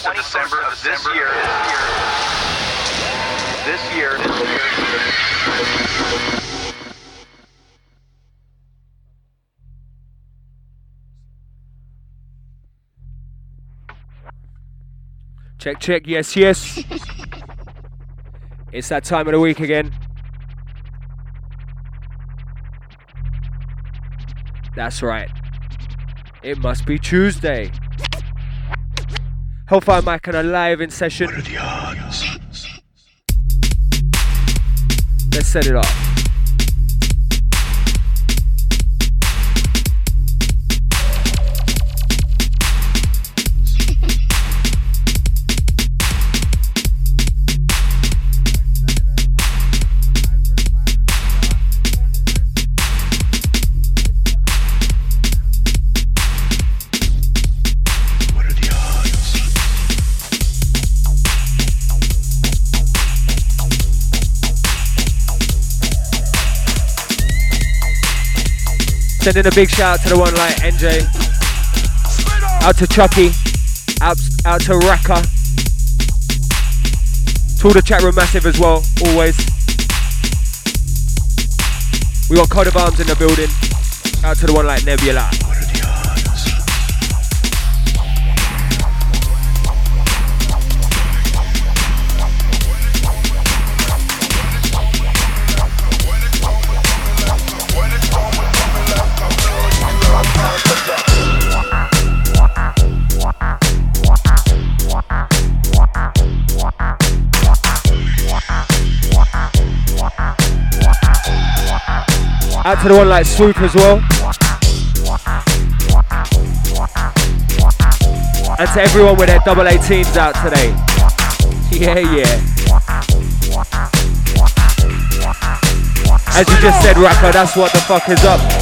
21st of December of this year. This year. This year. Check, check, yes, yes. it's that time of the week again. That's right. It must be Tuesday. Hellfire Mike on a live in session. Let's set it off. Sending a big shout out to the one like NJ. Out to Chucky. Out, out to Raka. To all the chat room massive as well, always. We got Code of Arms in the building. Out to the one like Nebula. Out to the one like Swoop as well. And to everyone with their double 18s out today. Yeah, yeah. As you just said, Rapper, that's what the fuck is up.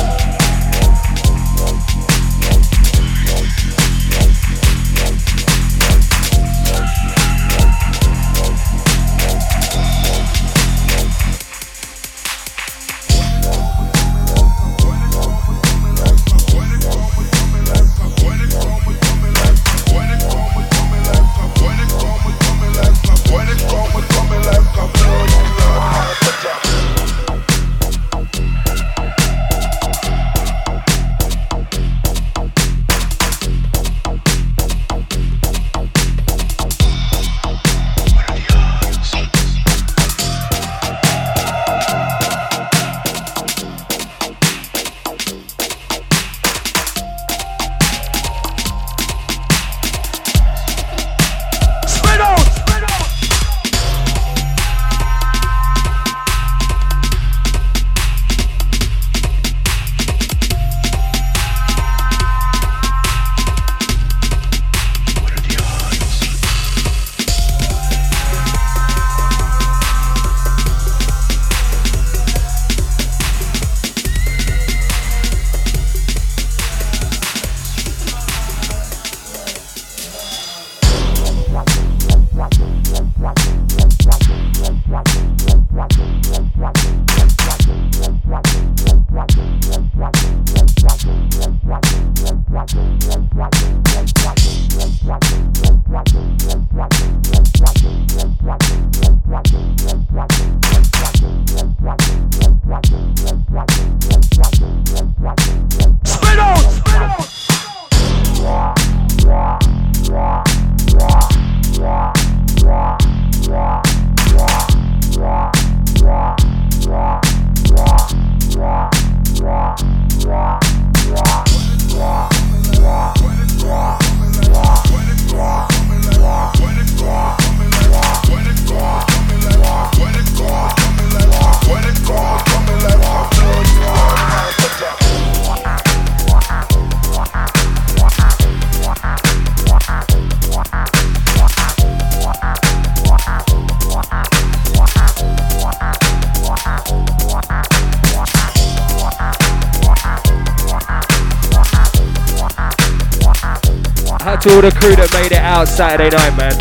To all the crew that made it out Saturday night, man.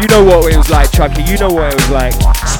You know what it was like, Chucky. You know what it was like.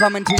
coming to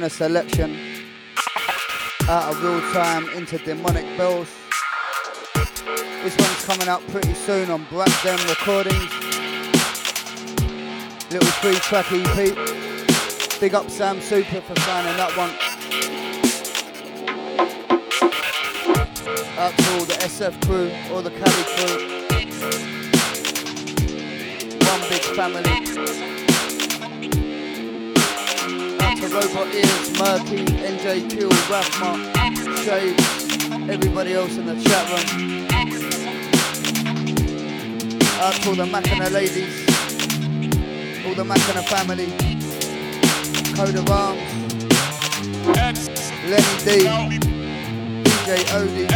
Hellfire Machina selection. Out of real time into Demonic Bells. This one's coming out pretty soon on Black Dem Recordings. Little three track EP. Big up Sam Super for signing that one. Out to all the SF crew, all the Cali crew. One big family. To Robot Ears, Murky, NJQ, Rathma, Shades, everybody else in the chat room. Uh, Out to all the Mackinac ladies, all the Mackinac family, Code of Arms, Lenny D, DJ Odie.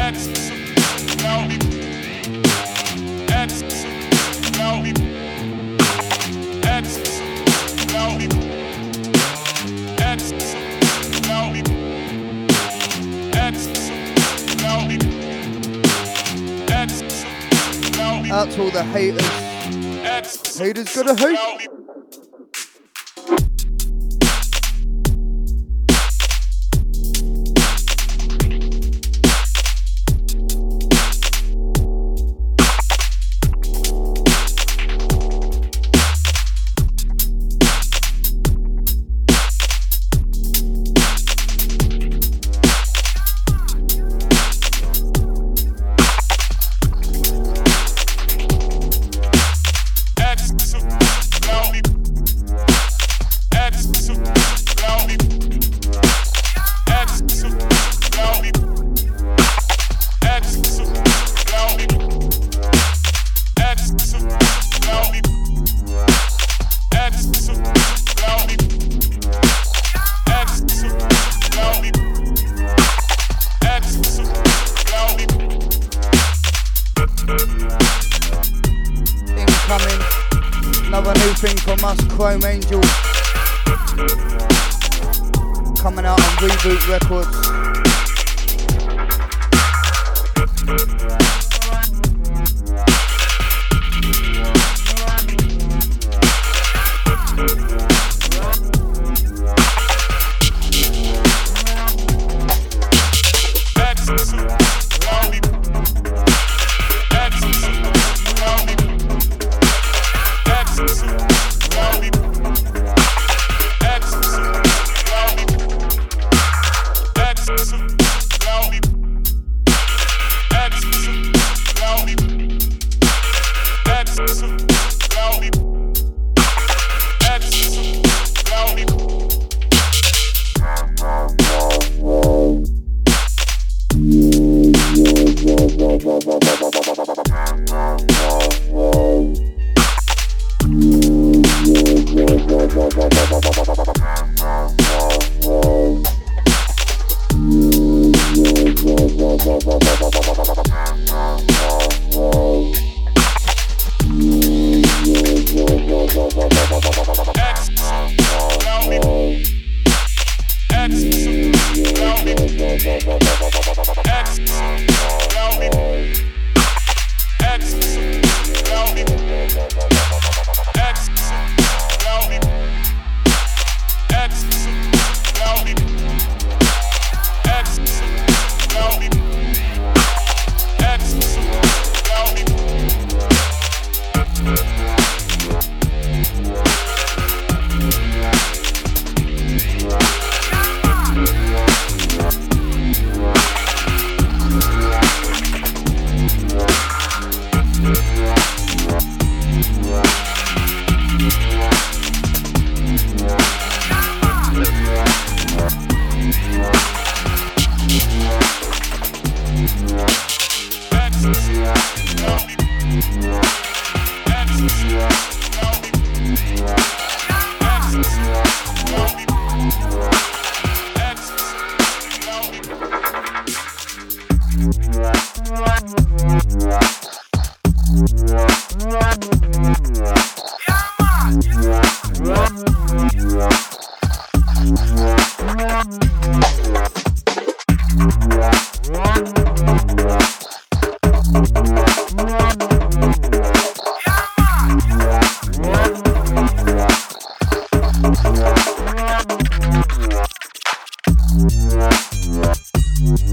Out to all the haters. Haters gonna hate.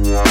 Yeah.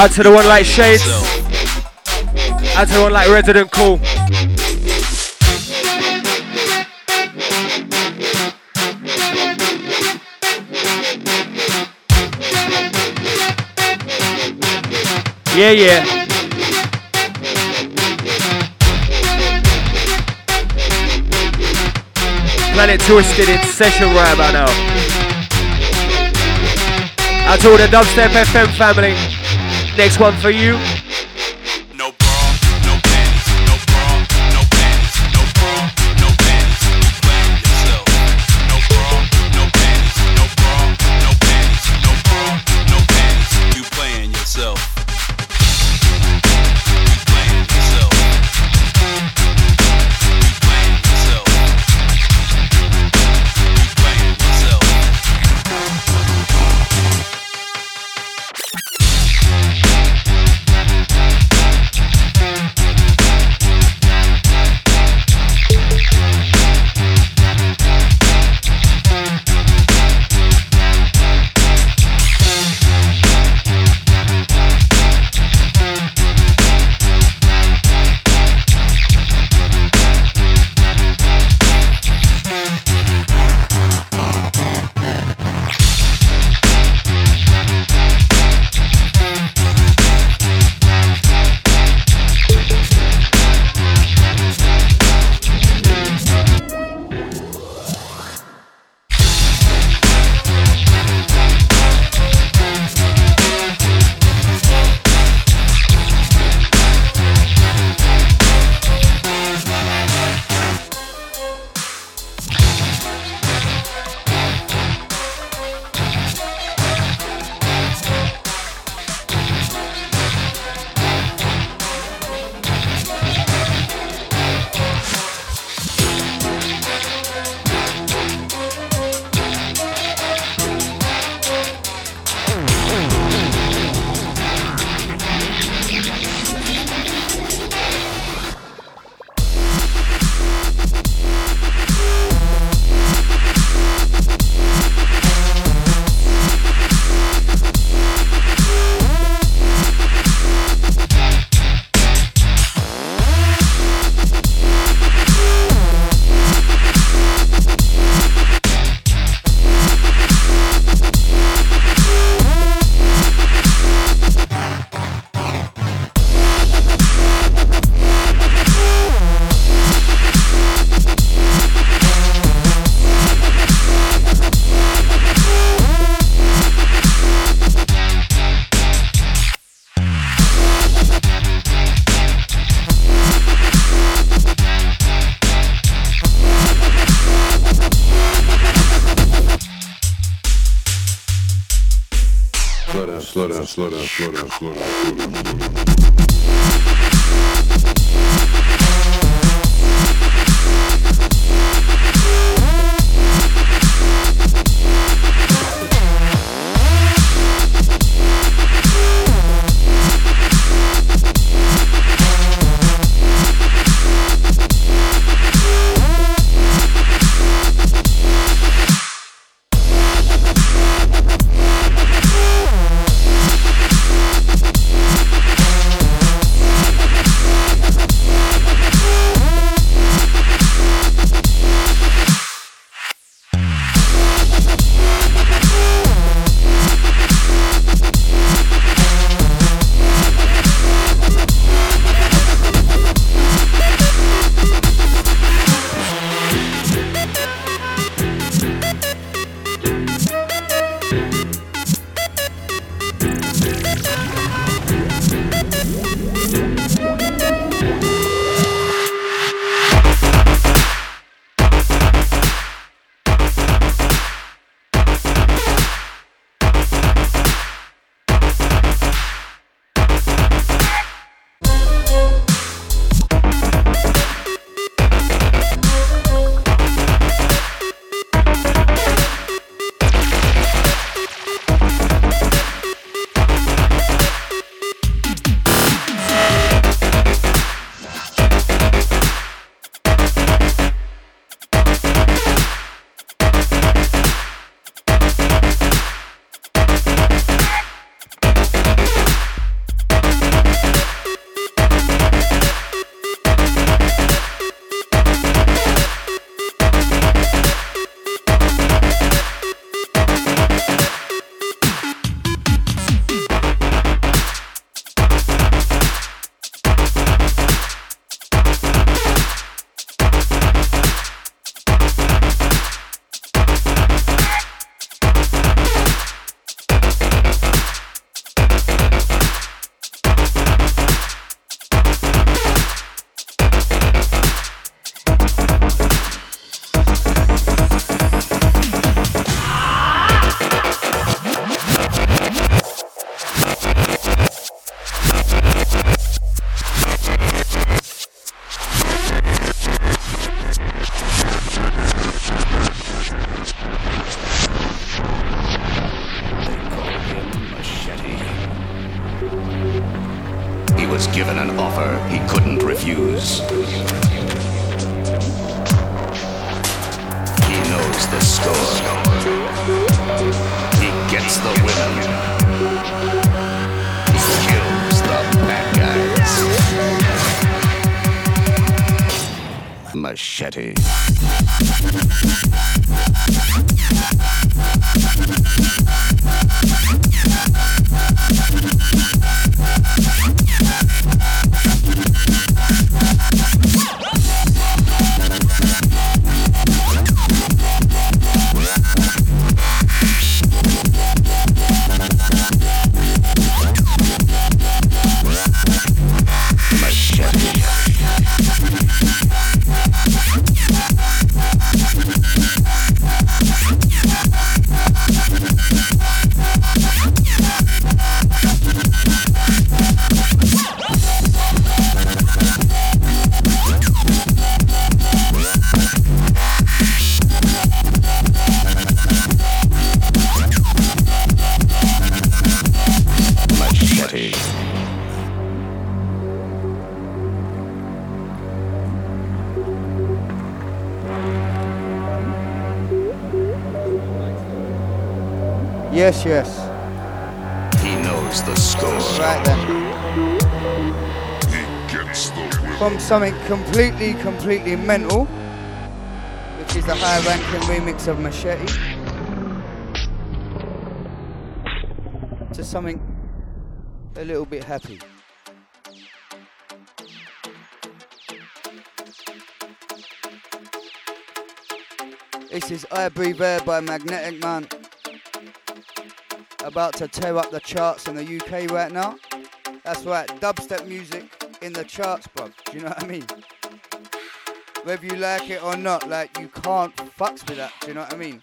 Out to the one like Shades. Out to the one like Resident Cool. Yeah, yeah. Planet Twisted in session right about now. Out to the Dubstep FM family. Next one for you. Yes, yes. He knows the score. Right then. From something completely, completely mental, which is the high ranking remix of Machete, to something a little bit happy. This is I Need Air by Magnetic Man about to tear up the charts in the UK right now. That's right, dubstep music in the charts, bro. Do you know what I mean? Whether you like it or not, like you can't fucks with that. Do you know what I mean?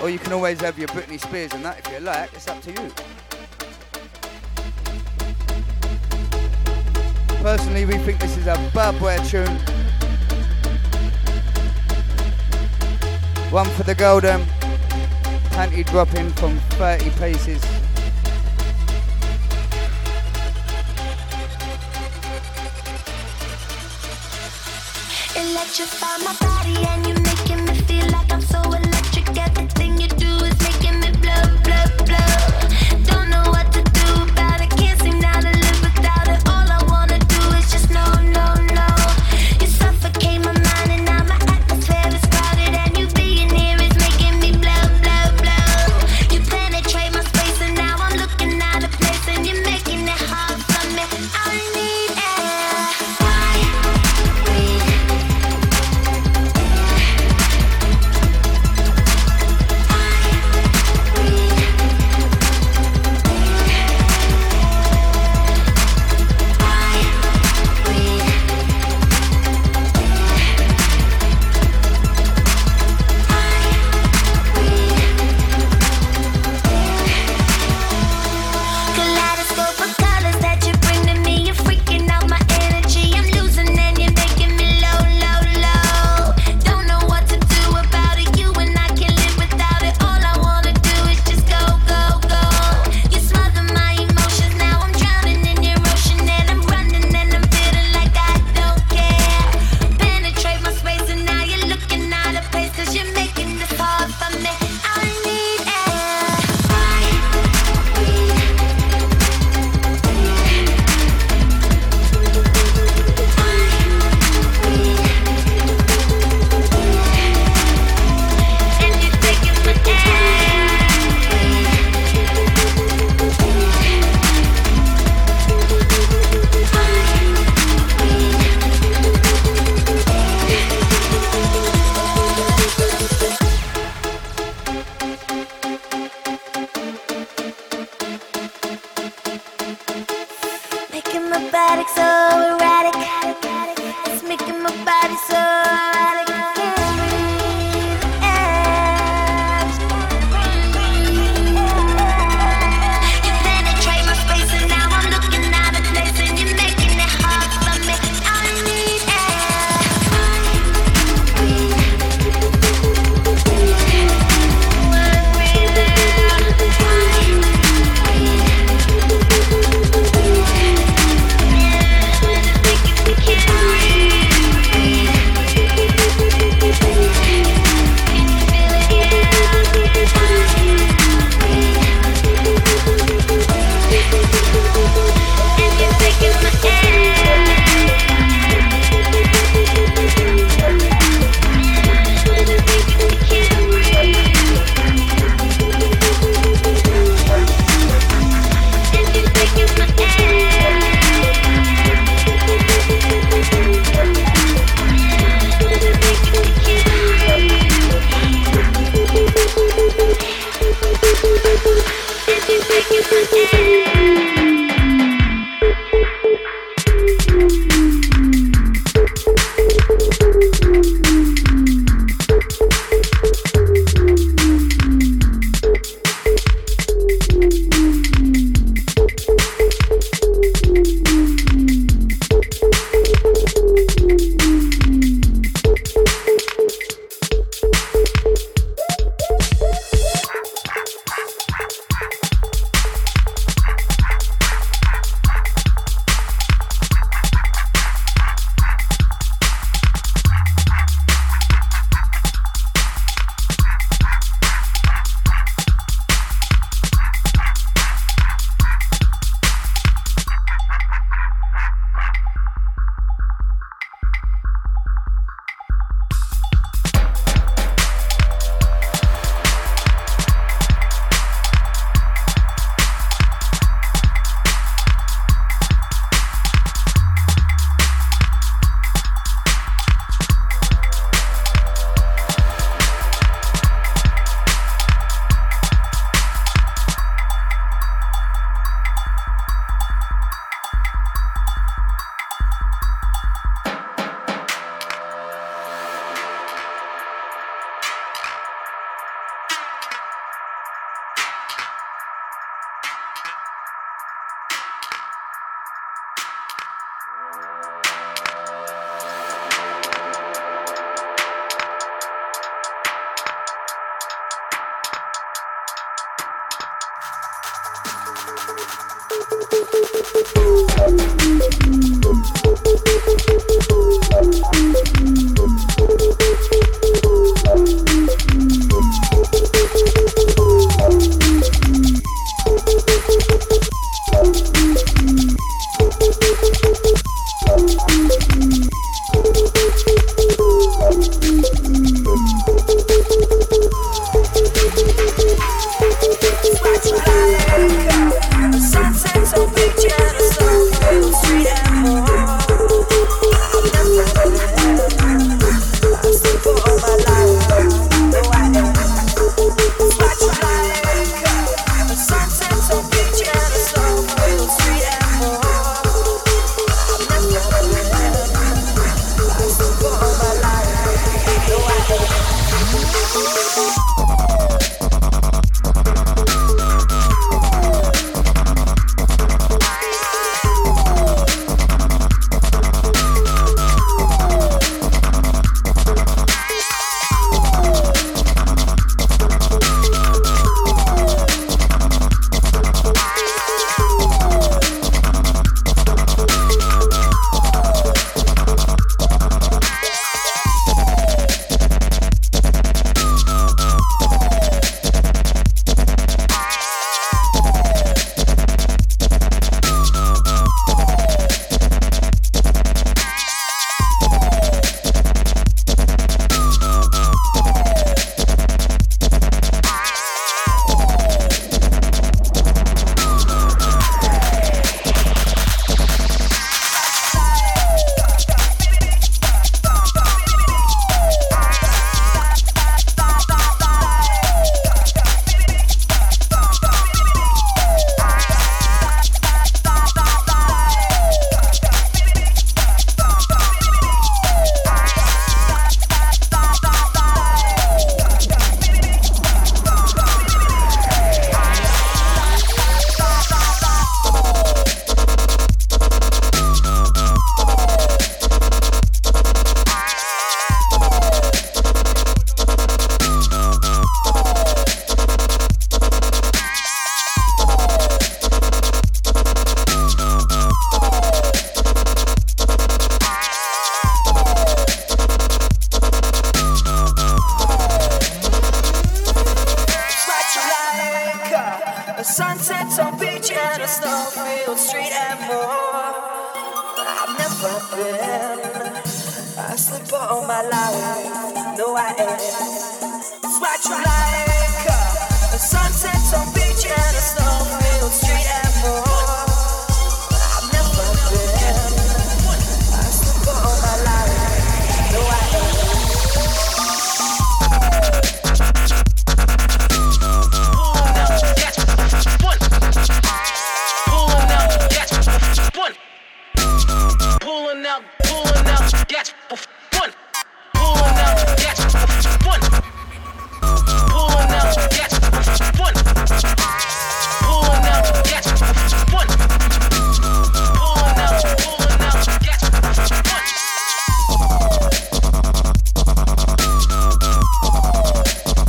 Or you can always have your Britney Spears and that if you like, it's up to you. Personally, we think this is a boy tune. One for the golden, panty dropping from 30 paces. Electrify my body and you making me feel like I'm so electric. Everything you do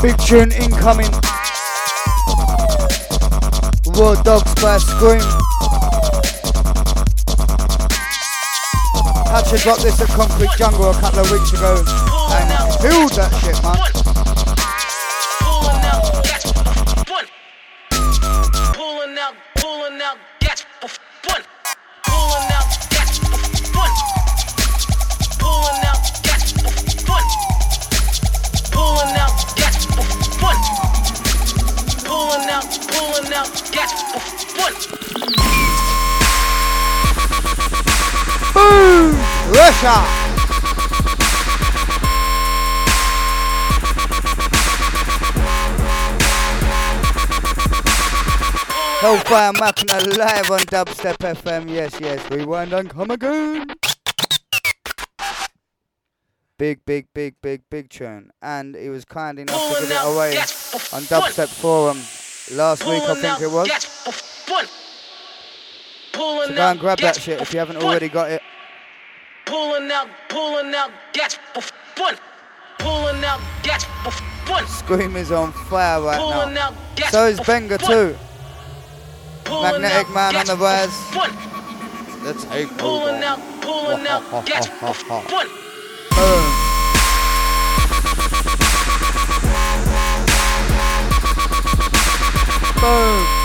tune incoming. Raw Dogs by Skream. Had to drop this at Concrete Jungle a couple of weeks ago and killed that shit, man. Hellfire Machina live on Dubstep FM. Yes, yes, rewind and come again. Big, big, big, big, big tune. And he was kind enough to give it away on Dubstep Forum last week, I think it was. So go and grab that shit if you haven't already got it. Pulling out, pulling out, gas for fun. Pulling out, gas for fun. Skream is on fire right pulling now. So is Benga too. Magnetic out, man on the buzz. Let's take Pulling out, pulling out, that's fun. Uh. Boom.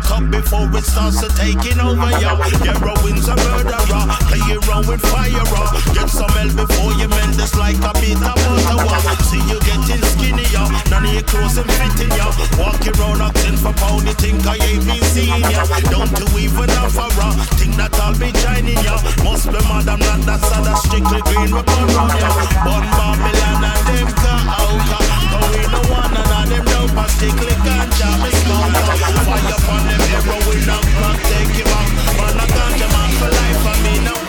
it up before it starts to taking over ya. Yeah. Your heroin's a murderer, play around with fire. Uh. Get some help before you mend this like a bit of butter. Uh. See you getting skinnier, none of your clothes and fitting ya. Yeah. Walk around acting for pound, you think I ain't been seeing ya. Don't do even a farah, think that I'll be joining ya. Must be mad, I'm not that sad, that's strictly green rubber on ya. Born Babylon and them car out. Ah. Go in the one and all them down, particularly ganja, me smoke. Fire upon them heroin and crack, take him out. Man, I got your man for life, I mean, I'm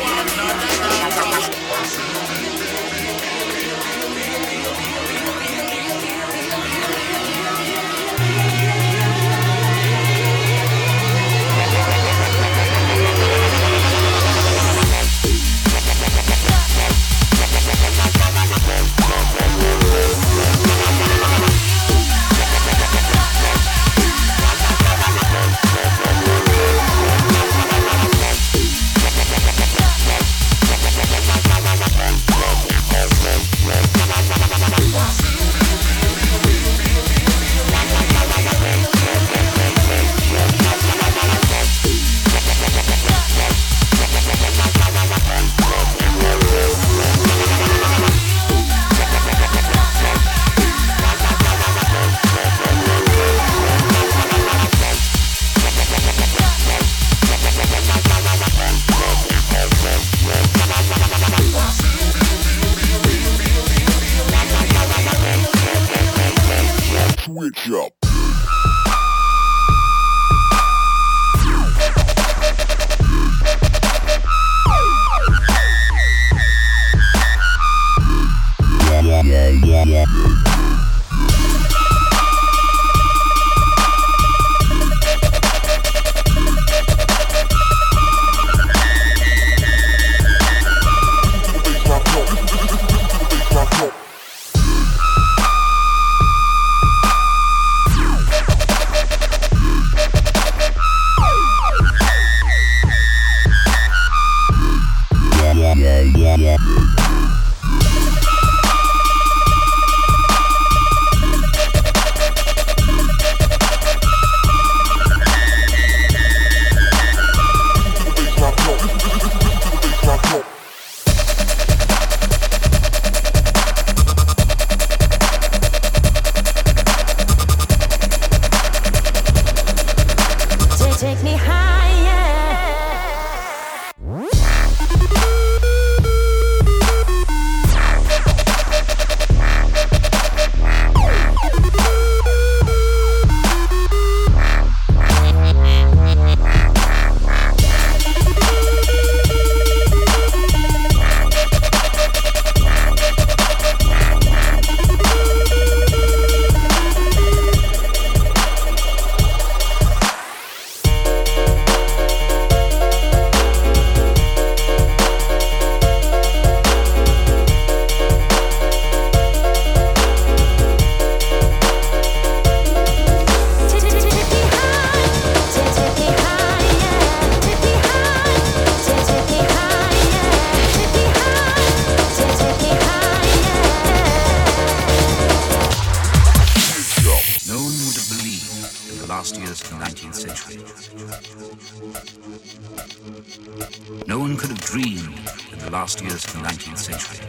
No one could have dreamed in the last years of the 19th century.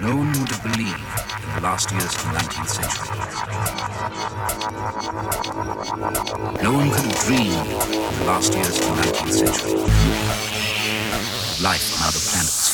No one would have believed in the last years of the 19th century. No one could have dreamed in the last years of the 19th century. Life on other planets.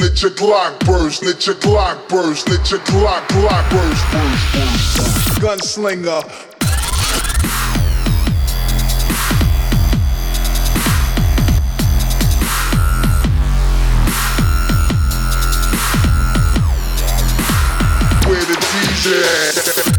Let your clock burst, let your burst, let your burst. Gunslinger. Where the DJ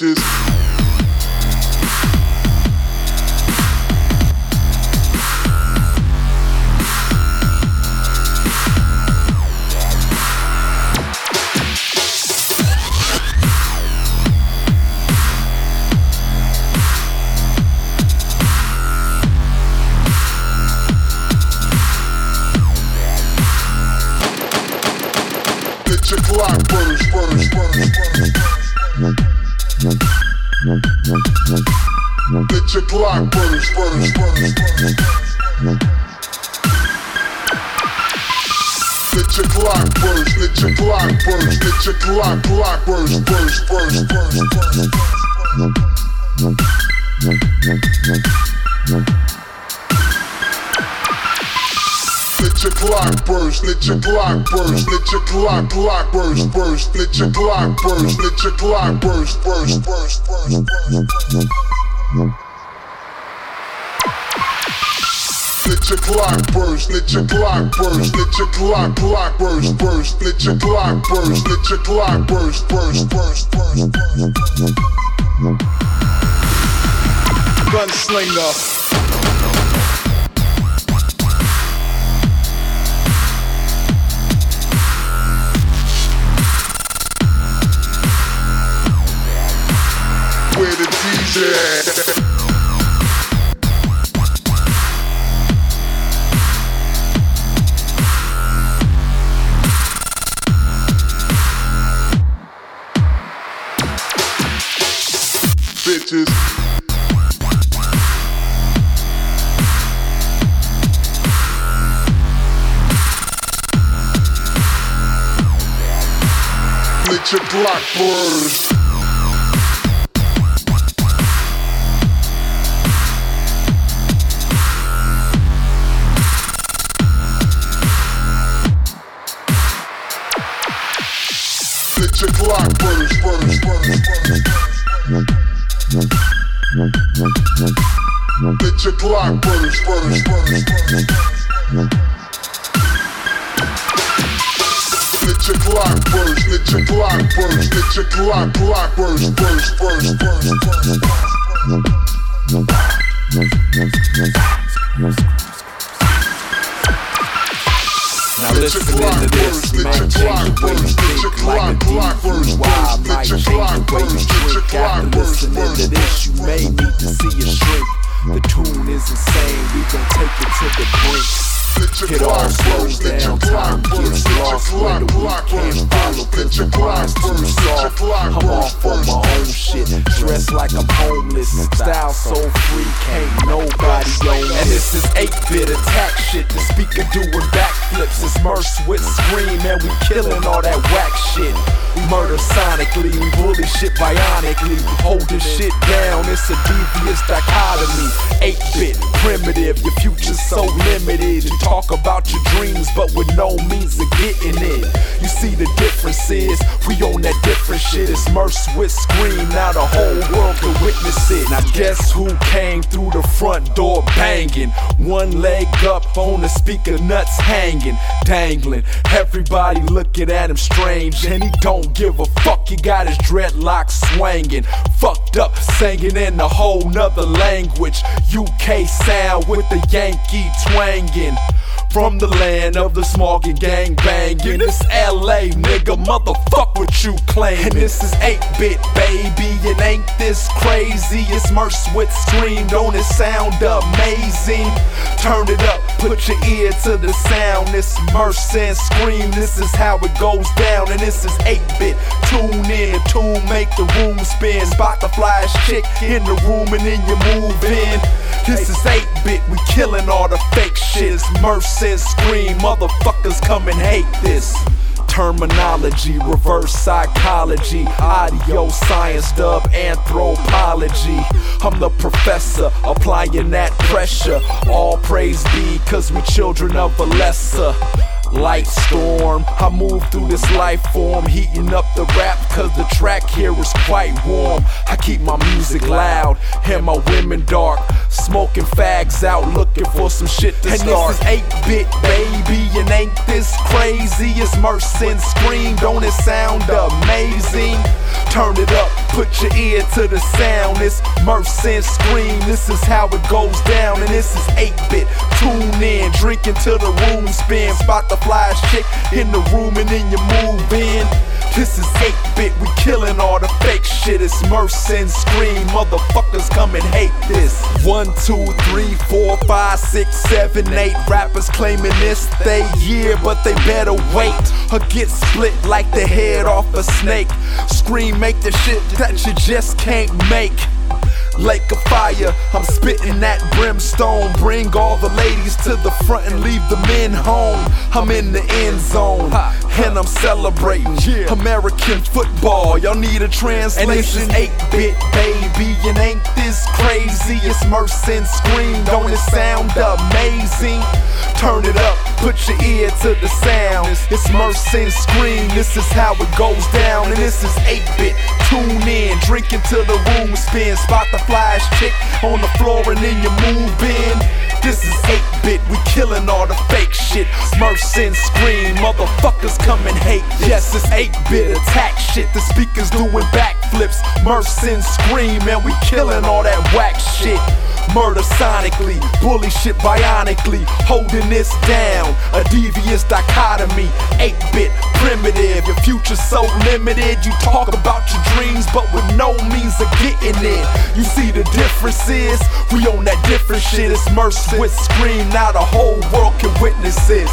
bitches. Clock, clock burst, burst, burst, burst, burst. Let your clock burst, let your clock burst, let your clock, clock burst, burst, let your clock burst, let your clock burst, burst, burst, burst, burst. Let your clock burst, let your clock burst, let your clock, clock burst, burst, let your clock burst, let your clock burst, burst, burst, burst, burst. Gunslinger. Where the DJ Blackboard. your clock, brothers, brothers, brothers, brothers. Get your clock, brothers, brothers, brothers, brothers. Glock burst, let your Glock burst, let your Glock Glock burst, burst, burst, burst, burst. Now listen to this, man. Change the way you think like a deep wild might change the way you drink. After listening to this, you may need to see a shrink. The tune is insane. We gon' take it to the brink all slows down, time gets lost when the weekend follow Cause the grind too soft I'm off on my own shit, dressed like I'm homeless. Style so free, can't nobody own it And this is 8-bit attack shit. The speaker doing backflips. It's Murs with Skream, and we killing all that whack shit. Murder sonically, we bully shit bionically. We this shit down, it's a devious dichotomy. 8-bit, primitive, your future's so limited. You talk about your dreams, but with no means of getting it. You see the difference is, we on that different shit. It's Murs with Skream, now the whole world can witness it. Now guess who came through the front door banging? One leg up on the speaker, nuts hanging, dangling. Everybody looking at him strange, and he don't give a fuck. He got his dreadlocks swinging, fucked up, singing in a whole nother language. UK sound with the Yankee twanging. From the land of the smog and gang banging. this LA, nigga, motherfuck what you claim. And this is 8-bit, baby, and ain't this crazy? It's Murs with Skream, don't it sound amazing? Turn it up, put your ear to the sound. It's Murs and Skream, this is how it goes down. And this is 8-bit, tune in, tune make the room spin. Spot the flash chick in the room and then you move in. This is 8-bit, we killing all the fake shit. It's Murs and Skream, motherfuckers come and hate this. Terminology, reverse psychology, audio science, dub anthropology. I'm the professor, applying that pressure. All praise be, cause we children of a lesser light storm. I move through this life form, heating up the rap cause the track here is quite warm. I keep my music loud and my women dark. Smoking fags out looking for some shit to and start. this is 8-bit baby and ain't this crazy? It's Murs and Skream, don't it sound amazing? Turn it up, put your ear to the sound. It's Murs and Skream, this is how it goes down. And this is 8-bit, tune in, drinking till the room spins. Spot the flyest chick in the room and then you move in. This is 8-bit, we killing all the fake shit. It's Murs and Skream, motherfuckers come and hate this. One, two, three, four, five, six, seven, eight rappers claiming this they year, but they better wait or get split like the head off a snake. Skream, make the shit that you just can't make. Lake of fire, I'm spitting that brimstone. Bring all the ladies to the front and leave the men home. I'm in the end zone, and I'm celebrating American football. Y'all need a translation. And this is 8-bit, baby, and ain't this crazy? It's Murs and Skream, don't it sound amazing? Turn it up, put your ear to the sound. It's Murs and Skream, this is how it goes down. And this is 8-bit, tune in, drinking till the room spin. Spot the flash chick on the floor and then you move in. This is 8-bit, we killing all the fake shit. Murs and Skream, motherfuckers come and hate this. Yes, it's 8-bit attack shit. The speakers doing backflips. Murs and Skream, and we killing all that whack shit. Murder sonically, bully shit bionically, holding this down. A devious dichotomy, 8-bit, primitive. Your future's so limited. You talk about your dreams, but with no means of getting it. You see the difference is, we on that different shit. It's Murs with Skream, now the whole world can witness. This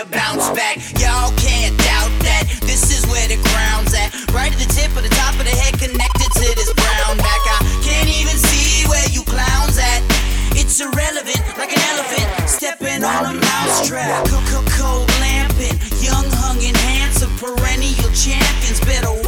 to bounce back. Y'all can't doubt that. This is where the ground's at. Right at the tip of the top of the head, connected to this brown back. I can't even see where you clowns at. It's irrelevant, like an elephant stepping on a mousetrap. Cold lamping, young, hung, and handsome, perennial champions. Better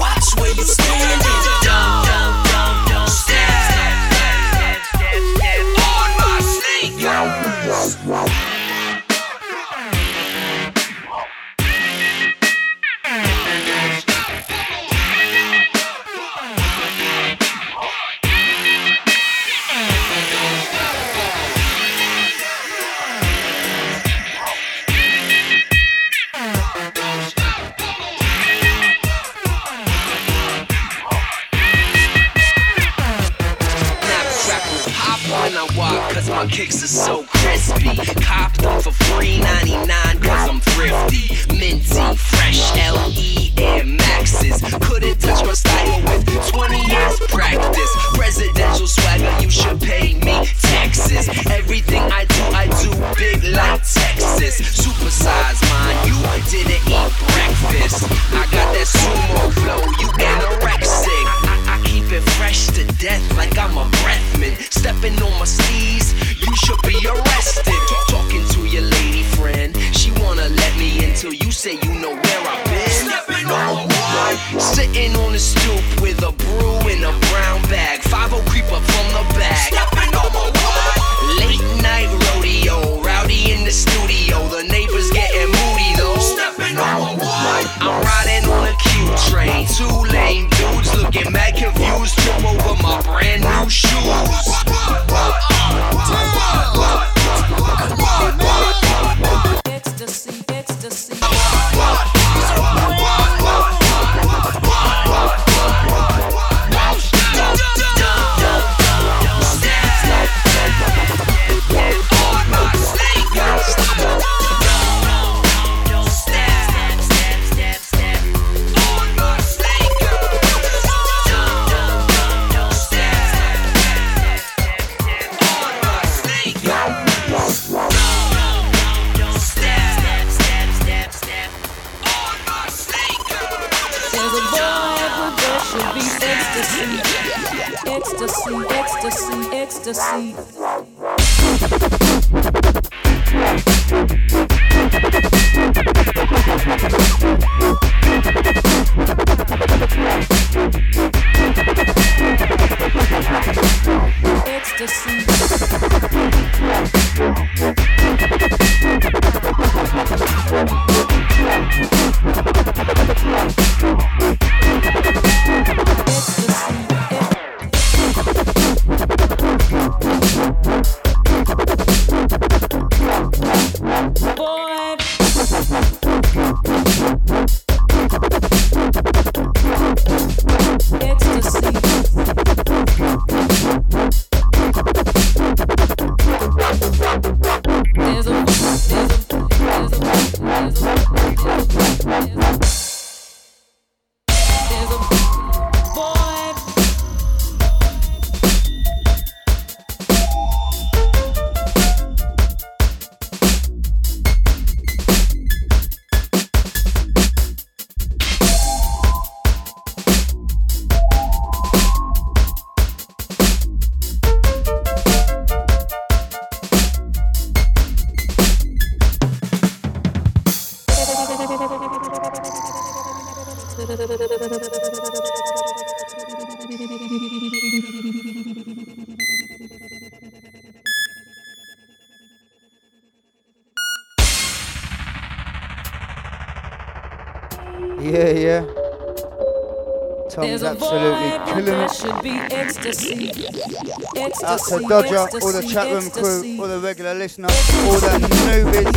out to Dodger, all the chatroom crew, all the regular listeners, all the newbies.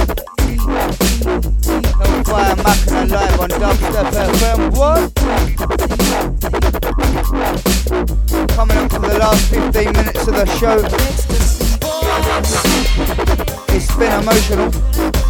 Hellfire Mackinac live on Dubstep FM. What? Coming up for the last 15 minutes of the show. It's been emotional.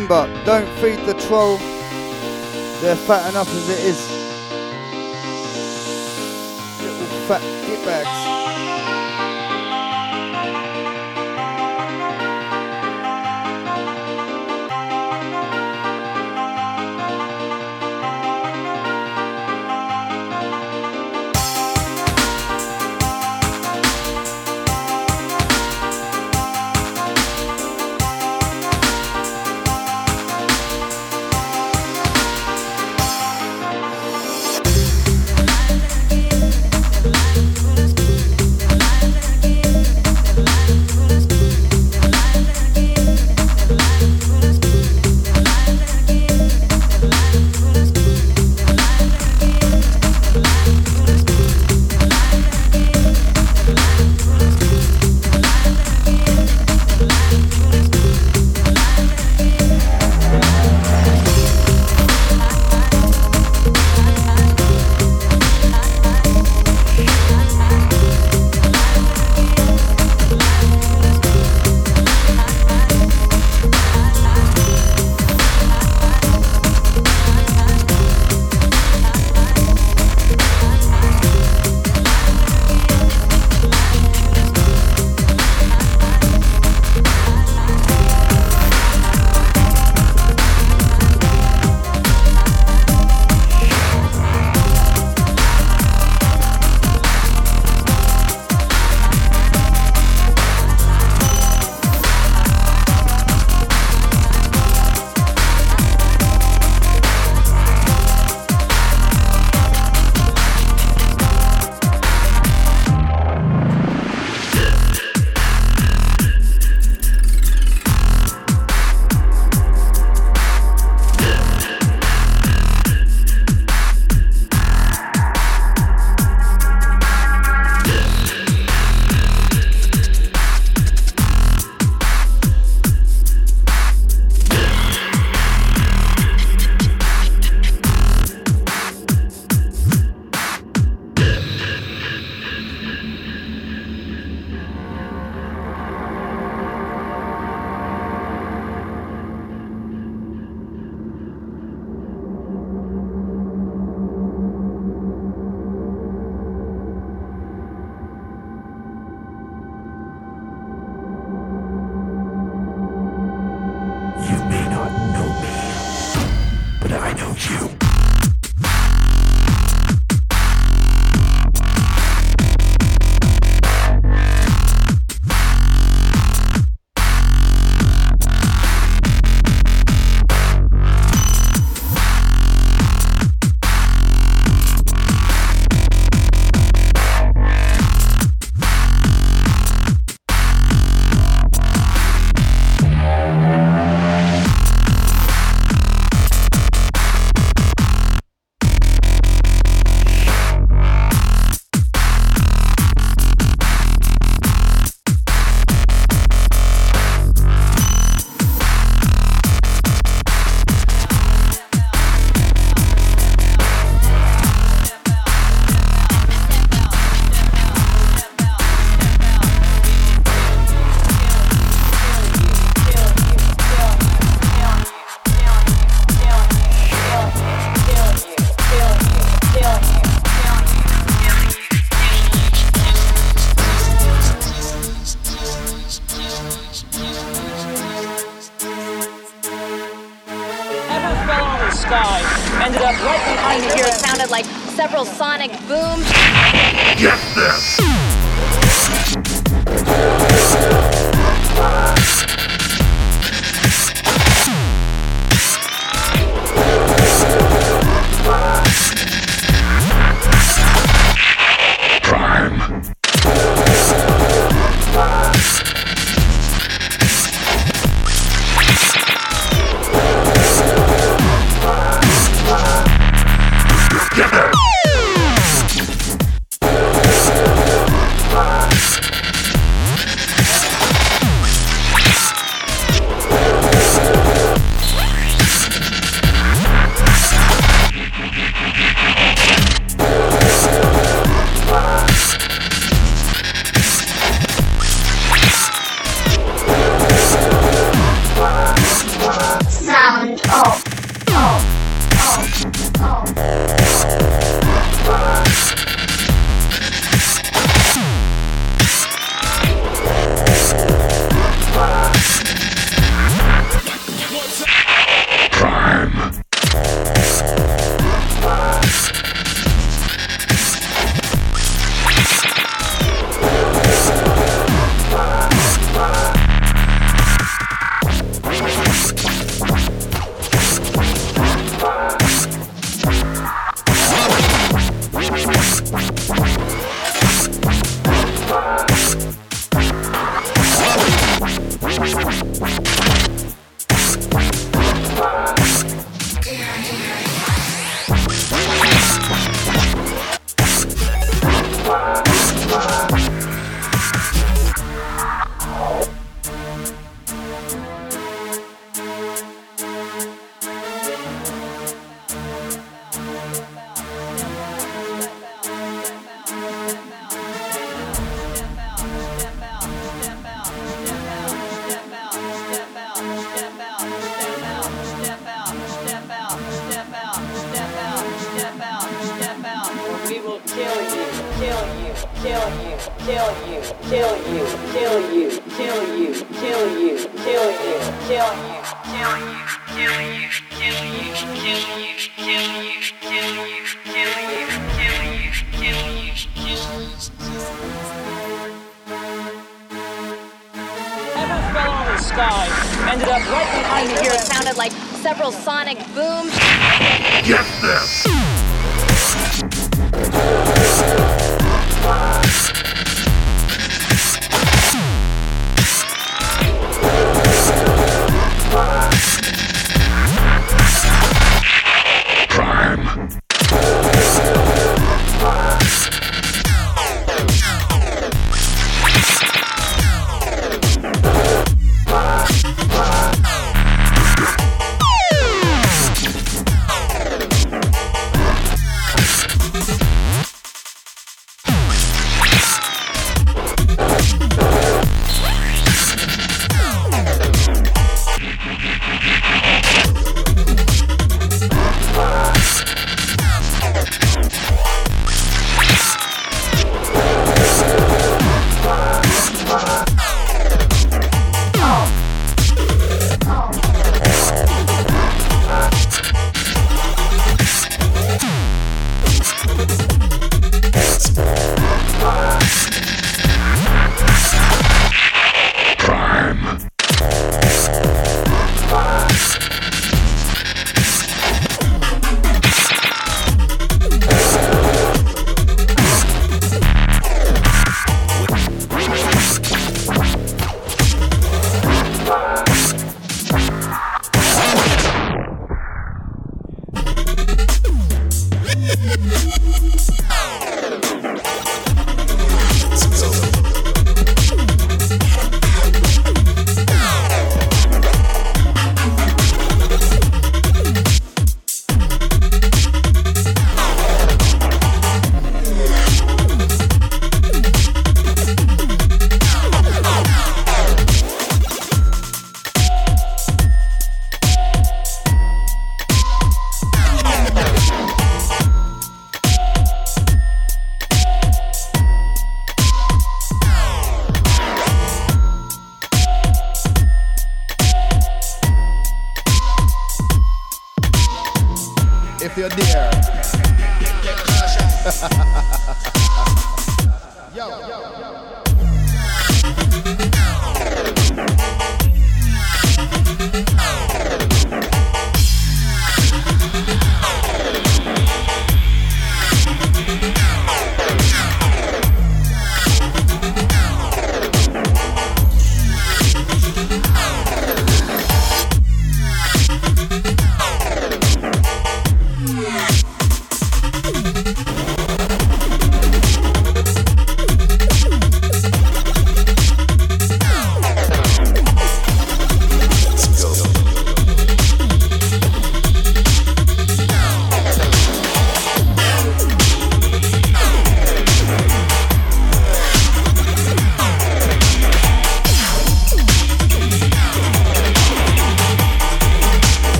Remember, don't feed the troll. They're fat enough as it is. Little fat get gitbags. sky. Ended up right behind me here. It sounded like several sonic booms. Get this!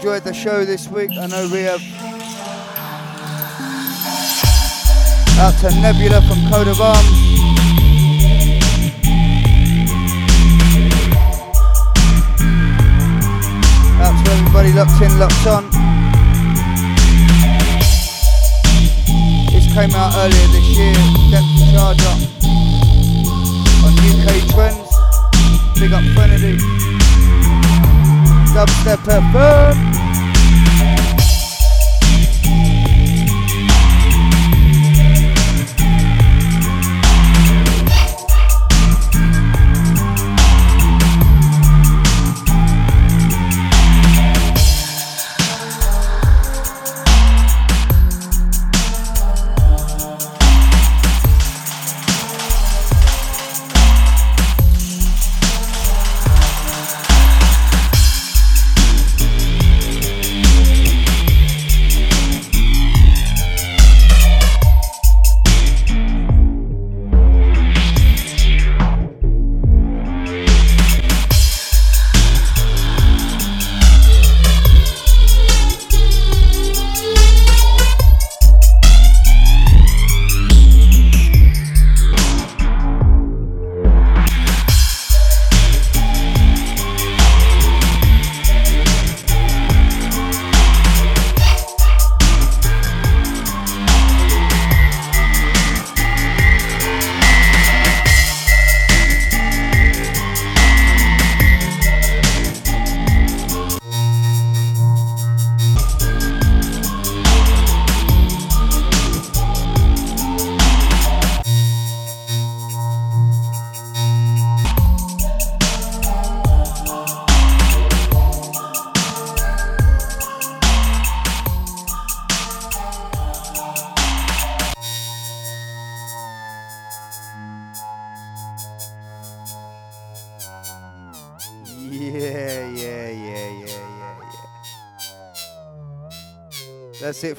Enjoyed the show this week. I know we have. Out to Nebula from Code of Arms. Out to everybody locked in, locked on. This came out earlier this year, Depth Charger on UK Trends. Big up Trinity. Dubstep FM.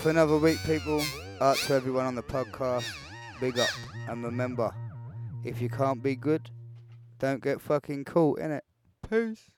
For another week, people. Out to everyone on the podcast. Big up. And remember, if you can't be good, don't get fucking caught, innit? Peace.